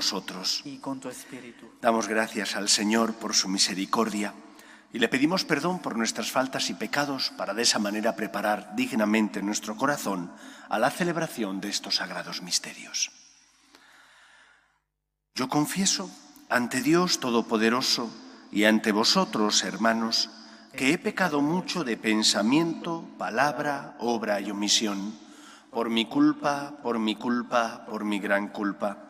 vosotros. Y con tu espíritu. Damos gracias al Señor por su misericordia y le pedimos perdón por nuestras faltas y pecados para de esa manera preparar dignamente nuestro corazón a la celebración de estos sagrados misterios. Yo confieso ante Dios Todopoderoso y ante vosotros, hermanos, que he pecado mucho de pensamiento, palabra, obra y omisión, por mi culpa, por mi culpa, por mi gran culpa.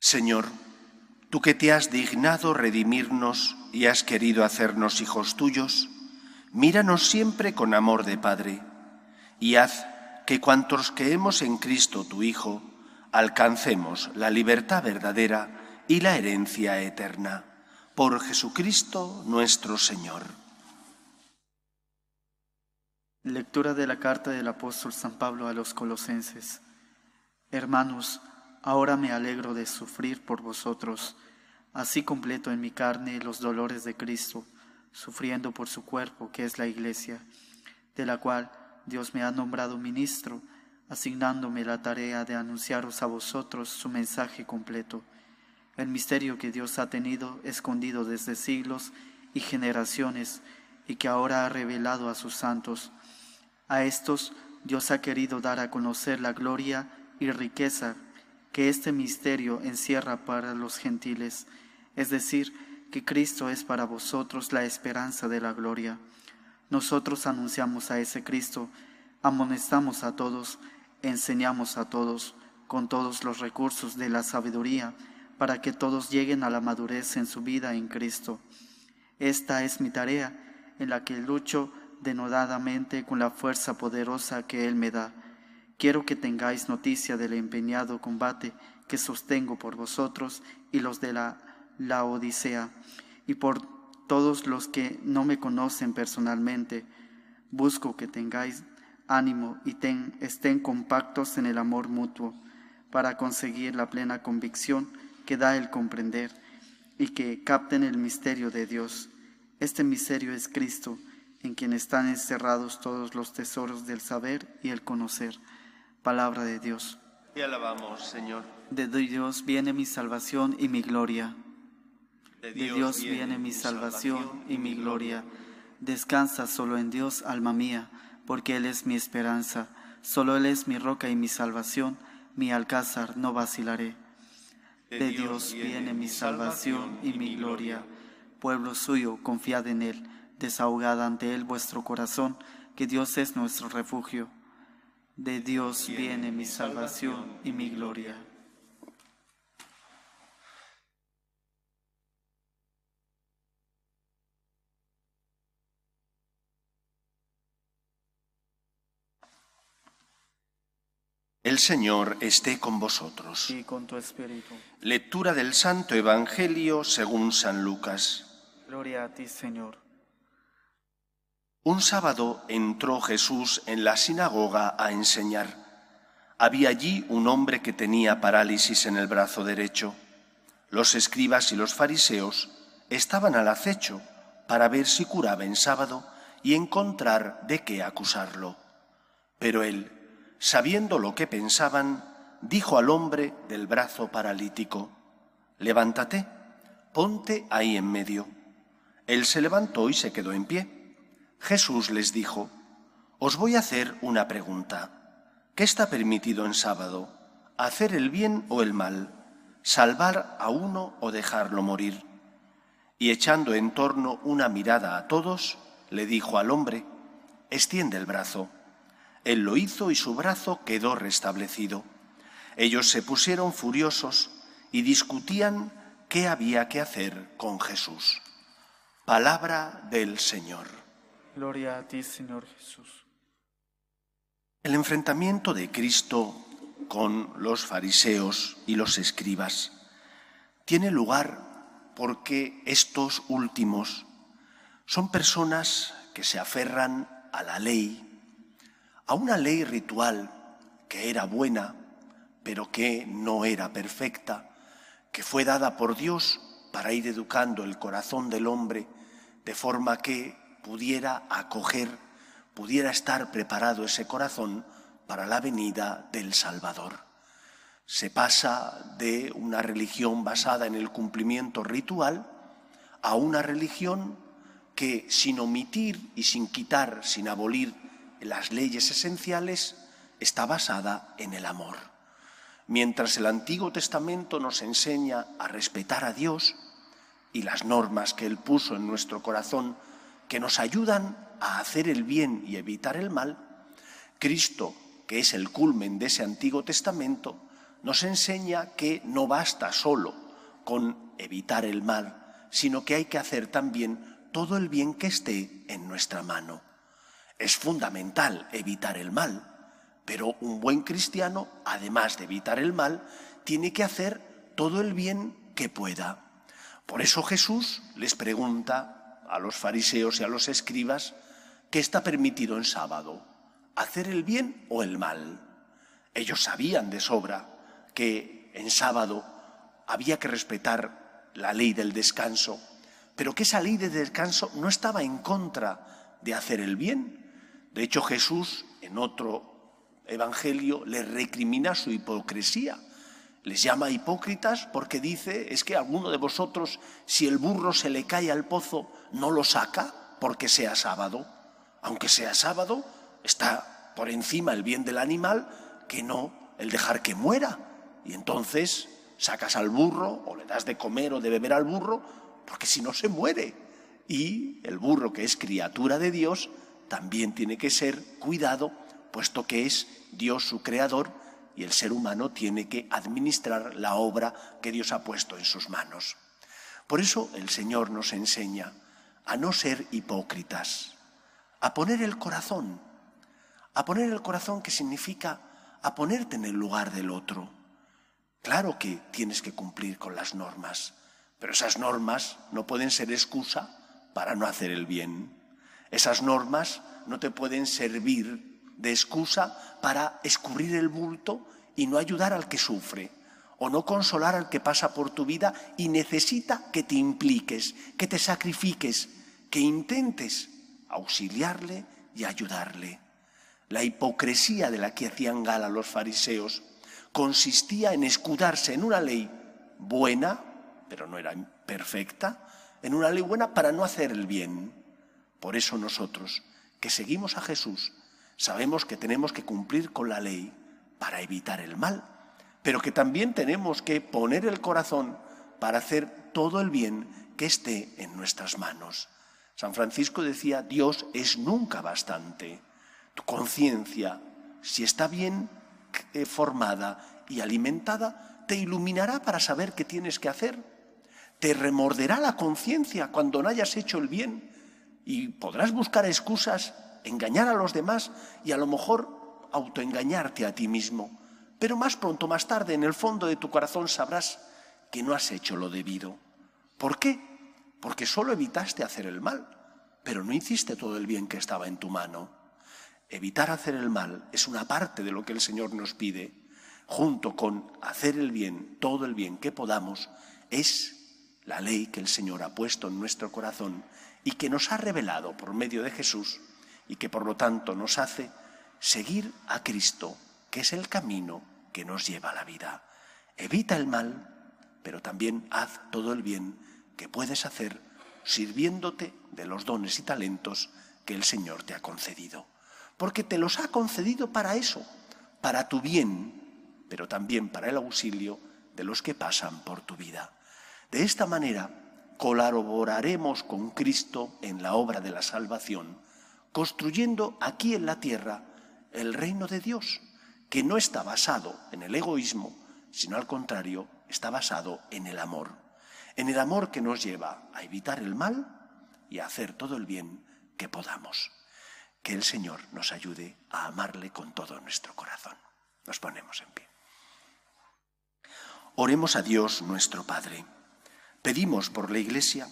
Señor, tú que te has dignado redimirnos y has querido hacernos hijos tuyos, míranos siempre con amor de Padre y haz que cuantos creemos en Cristo tu Hijo, alcancemos la libertad verdadera y la herencia eterna. Por Jesucristo nuestro Señor. Lectura de la carta del apóstol San Pablo a los colosenses. Hermanos, ahora me alegro de sufrir por vosotros, así completo en mi carne los dolores de Cristo, sufriendo por su cuerpo, que es la iglesia, de la cual Dios me ha nombrado ministro, asignándome la tarea de anunciaros a vosotros su mensaje completo, el misterio que Dios ha tenido escondido desde siglos y generaciones, y que ahora ha revelado a sus santos. A estos Dios ha querido dar a conocer la gloria y riqueza que este misterio encierra para los gentiles, es decir, que Cristo es para vosotros la esperanza de la gloria. Nosotros anunciamos a ese Cristo, amonestamos a todos, enseñamos a todos, con todos los recursos de la sabiduría, para que todos lleguen a la madurez en su vida en Cristo. Esta es mi tarea, en la que lucho denodadamente con la fuerza poderosa que Él me da. Quiero que tengáis noticia del empeñado combate que sostengo por vosotros y los de la, la Odisea, y por todos los que no me conocen personalmente. Busco que tengáis ánimo y ten, estén compactos en el amor mutuo, para conseguir la plena convicción que da el comprender y que capten el misterio de Dios. Este misterio es Cristo, en quien están encerrados todos los tesoros del saber y el conocer. Palabra de Dios. Te alabamos, Señor. De Dios viene mi salvación y mi gloria. De Dios viene mi salvación y mi gloria. Descansa solo en Dios, alma mía, porque Él es mi esperanza. Solo Él es mi roca y mi salvación, mi alcázar, no vacilaré. De Dios viene mi salvación y mi gloria. Pueblo suyo, confiad en Él, desahogad ante Él vuestro corazón, que Dios es nuestro refugio. De Dios viene mi salvación y mi gloria. El Señor esté con vosotros. Y con tu espíritu. Lectura del Santo Evangelio según San Lucas. Gloria a ti, Señor. Un sábado entró Jesús en la sinagoga a enseñar. Había allí un hombre que tenía parálisis en el brazo derecho. Los escribas y los fariseos estaban al acecho para ver si curaba en sábado y encontrar de qué acusarlo. Pero él, sabiendo lo que pensaban, dijo al hombre del brazo paralítico, Levántate, ponte ahí en medio. Él se levantó y se quedó en pie. Jesús les dijo, Os voy a hacer una pregunta. ¿Qué está permitido en sábado? ¿Hacer el bien o el mal? ¿Salvar a uno o dejarlo morir? Y echando en torno una mirada a todos, le dijo al hombre, Extiende el brazo. Él lo hizo y su brazo quedó restablecido. Ellos se pusieron furiosos y discutían qué había que hacer con Jesús. Palabra del Señor. Gloria a ti, Señor Jesús. El enfrentamiento de Cristo con los fariseos y los escribas. Tiene lugar porque estos últimos son personas que se aferran a la ley, a una ley ritual que era buena, pero que no era perfecta, que fue dada por Dios para ir educando el corazón del hombre de forma que pudiera acoger, pudiera estar preparado ese corazón para la venida del Salvador. Se pasa de una religión basada en el cumplimiento ritual a una religión que sin omitir y sin quitar, sin abolir las leyes esenciales, está basada en el amor. Mientras el Antiguo Testamento nos enseña a respetar a Dios y las normas que Él puso en nuestro corazón que nos ayudan a hacer el bien y evitar el mal, Cristo, que es el culmen de ese Antiguo Testamento, nos enseña que no basta solo con evitar el mal, sino que hay que hacer también todo el bien que esté en nuestra mano. Es fundamental evitar el mal, pero un buen cristiano, además de evitar el mal, tiene que hacer todo el bien que pueda. Por eso Jesús les pregunta a los fariseos y a los escribas qué está permitido en sábado, hacer el bien o el mal. Ellos sabían de sobra que en sábado había que respetar la ley del descanso, pero que esa ley de descanso no estaba en contra de hacer el bien. De hecho, Jesús en otro evangelio le recrimina su hipocresía les llama hipócritas porque dice, es que alguno de vosotros, si el burro se le cae al pozo, no lo saca porque sea sábado. Aunque sea sábado, está por encima el bien del animal que no el dejar que muera. Y entonces sacas al burro o le das de comer o de beber al burro porque si no se muere. Y el burro que es criatura de Dios también tiene que ser cuidado, puesto que es Dios su creador y el ser humano tiene que administrar la obra que Dios ha puesto en sus manos. Por eso el Señor nos enseña a no ser hipócritas, a poner el corazón, a poner el corazón que significa a ponerte en el lugar del otro. Claro que tienes que cumplir con las normas, pero esas normas no pueden ser excusa para no hacer el bien. Esas normas no te pueden servir de excusa para escurrir el bulto y no ayudar al que sufre, o no consolar al que pasa por tu vida y necesita que te impliques, que te sacrifiques, que intentes auxiliarle y ayudarle. La hipocresía de la que hacían gala los fariseos consistía en escudarse en una ley buena, pero no era perfecta, en una ley buena para no hacer el bien. Por eso nosotros, que seguimos a Jesús, sabemos que tenemos que cumplir con la ley para evitar el mal, pero que también tenemos que poner el corazón para hacer todo el bien que esté en nuestras manos. San Francisco decía, Dios es nunca bastante. Tu conciencia, si está bien eh, formada y alimentada, te iluminará para saber qué tienes que hacer. Te remorderá la conciencia cuando no hayas hecho el bien y podrás buscar excusas engañar a los demás y a lo mejor autoengañarte a ti mismo. Pero más pronto, más tarde, en el fondo de tu corazón sabrás que no has hecho lo debido. ¿Por qué? Porque solo evitaste hacer el mal, pero no hiciste todo el bien que estaba en tu mano. Evitar hacer el mal es una parte de lo que el Señor nos pide. Junto con hacer el bien, todo el bien que podamos, es la ley que el Señor ha puesto en nuestro corazón y que nos ha revelado por medio de Jesús y que por lo tanto nos hace seguir a Cristo, que es el camino que nos lleva a la vida. Evita el mal, pero también haz todo el bien que puedes hacer sirviéndote de los dones y talentos que el Señor te ha concedido. Porque te los ha concedido para eso, para tu bien, pero también para el auxilio de los que pasan por tu vida. De esta manera colaboraremos con Cristo en la obra de la salvación construyendo aquí en la tierra el reino de Dios, que no está basado en el egoísmo, sino al contrario, está basado en el amor. En el amor que nos lleva a evitar el mal y a hacer todo el bien que podamos. Que el Señor nos ayude a amarle con todo nuestro corazón. Nos ponemos en pie. Oremos a Dios nuestro Padre. Pedimos por la Iglesia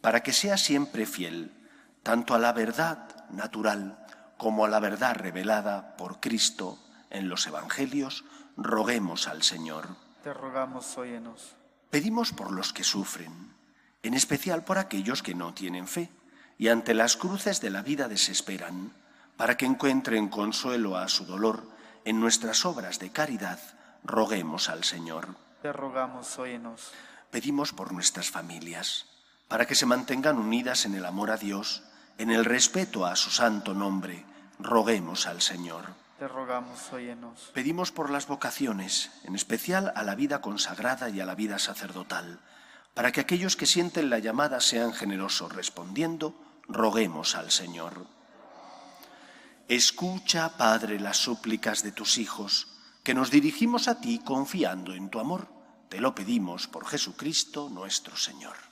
para que sea siempre fiel tanto a la verdad natural como a la verdad revelada por Cristo en los Evangelios, roguemos al Señor. Te rogamos, óyenos. Pedimos por los que sufren, en especial por aquellos que no tienen fe y ante las cruces de la vida desesperan, para que encuentren consuelo a su dolor en nuestras obras de caridad, roguemos al Señor. Te rogamos, óyenos. Pedimos por nuestras familias, para que se mantengan unidas en el amor a Dios, en el respeto a su santo nombre, roguemos al Señor. Te rogamos, óyenos. Pedimos por las vocaciones, en especial a la vida consagrada y a la vida sacerdotal, para que aquellos que sienten la llamada sean generosos respondiendo, roguemos al Señor. Escucha, Padre, las súplicas de tus hijos, que nos dirigimos a ti confiando en tu amor. Te lo pedimos por Jesucristo nuestro Señor.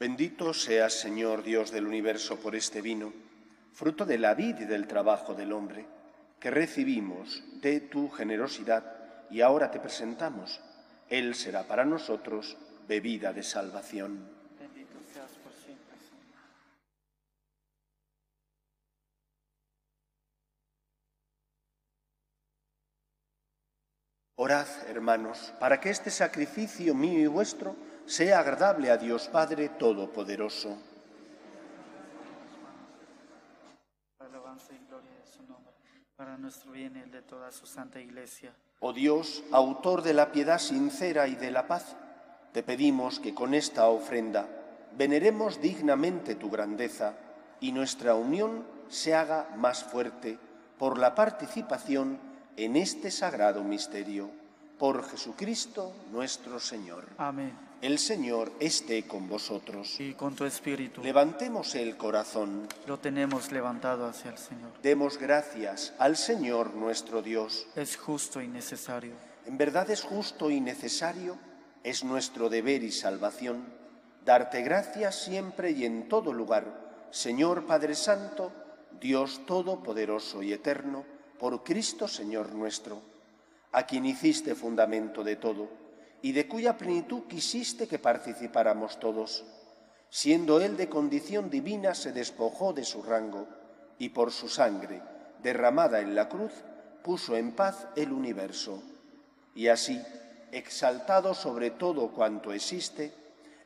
Bendito seas, Señor Dios del universo, por este vino, fruto de la vida y del trabajo del hombre, que recibimos de tu generosidad y ahora te presentamos. Él será para nosotros bebida de salvación. Bendito seas por siempre, Señor. Orad, hermanos, para que este sacrificio mío y vuestro sea agradable a Dios Padre Todopoderoso. Para alabanza y gloria de su nombre, para nuestro bien y el de toda su santa iglesia. Oh Dios, autor de la piedad sincera y de la paz, te pedimos que con esta ofrenda veneremos dignamente tu grandeza y nuestra unión se haga más fuerte por la participación en este sagrado misterio. Por Jesucristo nuestro Señor. Amén. El Señor esté con vosotros. Y con tu espíritu Levantemos el corazón. lo tenemos levantado hacia el Señor. Demos gracias al Señor nuestro Dios. Es justo y necesario. En verdad es justo y necesario, es nuestro deber y salvación, darte gracias siempre y en todo lugar, Señor Padre Santo, Dios Todopoderoso y Eterno, por Cristo Señor nuestro, a quien hiciste fundamento de todo, y de cuya plenitud quisiste que participáramos todos. Siendo Él de condición divina, se despojó de su rango, y por su sangre, derramada en la cruz, puso en paz el universo. Y así, exaltado sobre todo cuanto existe,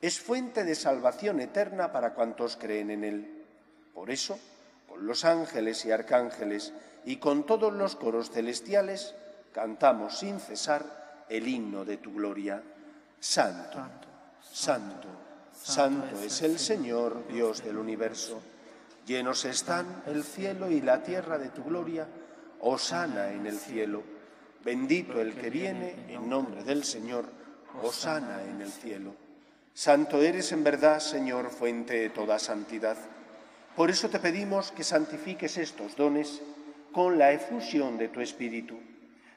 es fuente de salvación eterna para cuantos creen en Él. Por eso, con los ángeles y arcángeles y con todos los coros celestiales, cantamos sin cesar el himno de tu gloria. Santo, santo, santo es el Señor, Dios del universo. Llenos están el cielo y la tierra de tu gloria. Osana en el cielo. Bendito el que viene en nombre del Señor. Osana en el cielo. Santo eres en verdad, Señor, fuente de toda santidad. Por eso te pedimos que santifiques estos dones con la efusión de tu Espíritu,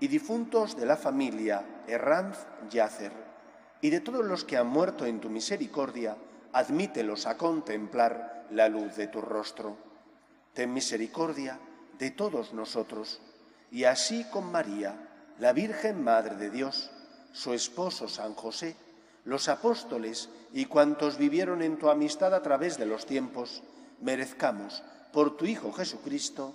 y difuntos de la familia Herranz Yacer, y de todos los que han muerto en tu misericordia, admítelos a contemplar la luz de tu rostro. Ten misericordia de todos nosotros, y así con María, la Virgen Madre de Dios, su esposo San José, los apóstoles y cuantos vivieron en tu amistad a través de los tiempos, merezcamos, por tu Hijo Jesucristo,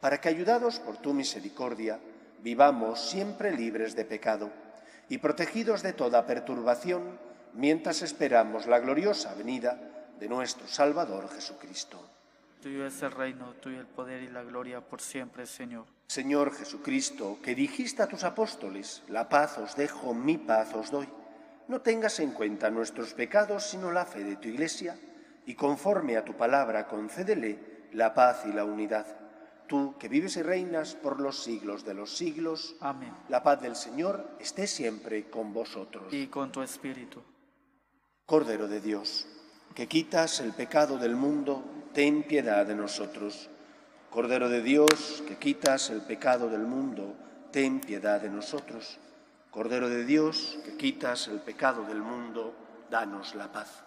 para que, ayudados por tu misericordia, vivamos siempre libres de pecado y protegidos de toda perturbación mientras esperamos la gloriosa venida de nuestro Salvador Jesucristo. Tuyo es el reino, tuyo el poder y la gloria por siempre, Señor. Señor Jesucristo, que dijiste a tus apóstoles, la paz os dejo, mi paz os doy. No tengas en cuenta nuestros pecados, sino la fe de tu Iglesia, y conforme a tu palabra concédele la paz y la unidad tú que vives y reinas por los siglos de los siglos. Amén. La paz del Señor esté siempre con vosotros. Y con tu espíritu. Cordero de Dios, que quitas el pecado del mundo, ten piedad de nosotros. Cordero de Dios, que quitas el pecado del mundo, ten piedad de nosotros. Cordero de Dios, que quitas el pecado del mundo, danos la paz.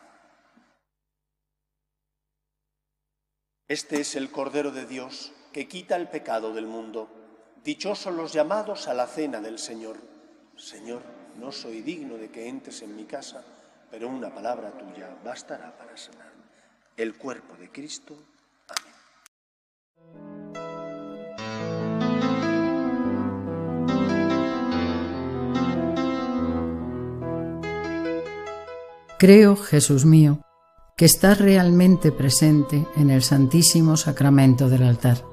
Este es el Cordero de Dios que quita el pecado del mundo. Dichosos los llamados a la cena del Señor. Señor, no soy digno de que entres en mi casa, pero una palabra tuya bastará para sanar. El cuerpo de Cristo. Amén. Creo, Jesús mío, que estás realmente presente en el Santísimo Sacramento del altar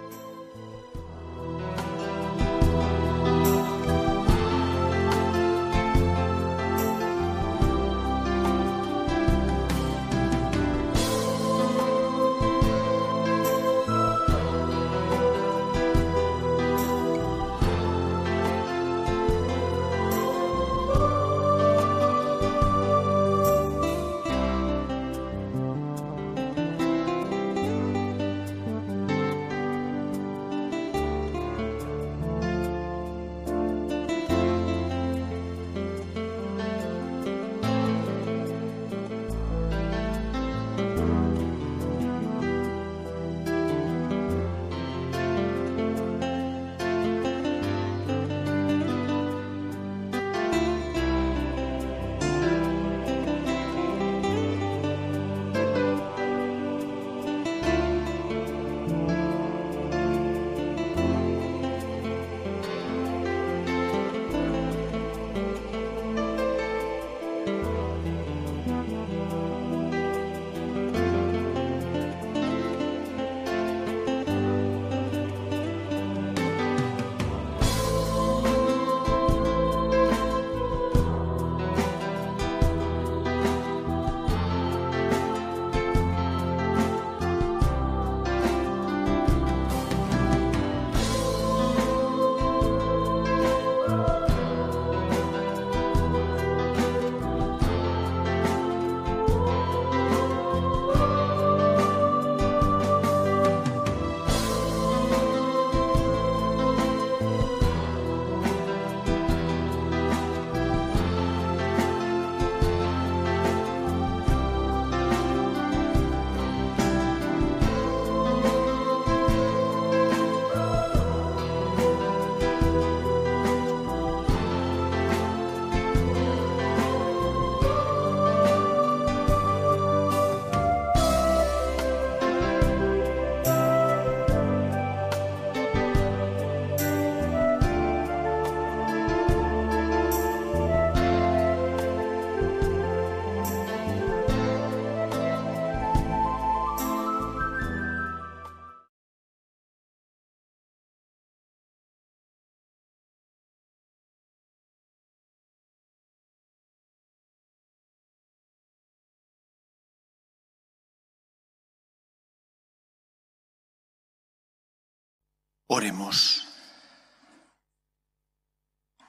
Oremos.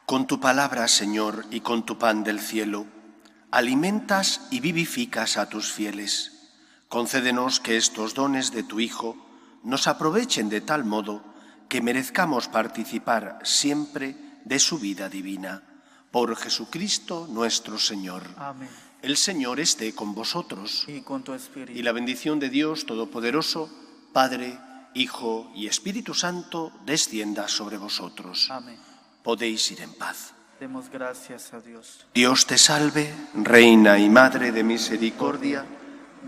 Con tu palabra, Señor, y con tu pan del cielo, alimentas y vivificas a tus fieles. Concédenos que estos dones de tu Hijo nos aprovechen de tal modo que merezcamos participar siempre de su vida divina. Por Jesucristo nuestro Señor. Amén. El Señor esté con vosotros. Y con tu espíritu. Y la bendición de Dios Todopoderoso, Padre, Hijo y Espíritu Santo, descienda sobre vosotros. Amén. Podéis ir en paz. Demos gracias a Dios. Dios te salve, Reina y Madre de Misericordia,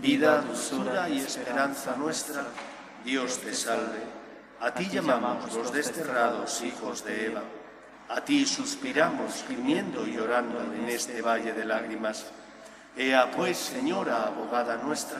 vida, dulzura y esperanza nuestra. Dios te salve. A ti llamamos los desterrados hijos de Eva. A ti suspiramos, gimiendo y llorando en este valle de lágrimas. Ea pues, Señora, abogada nuestra,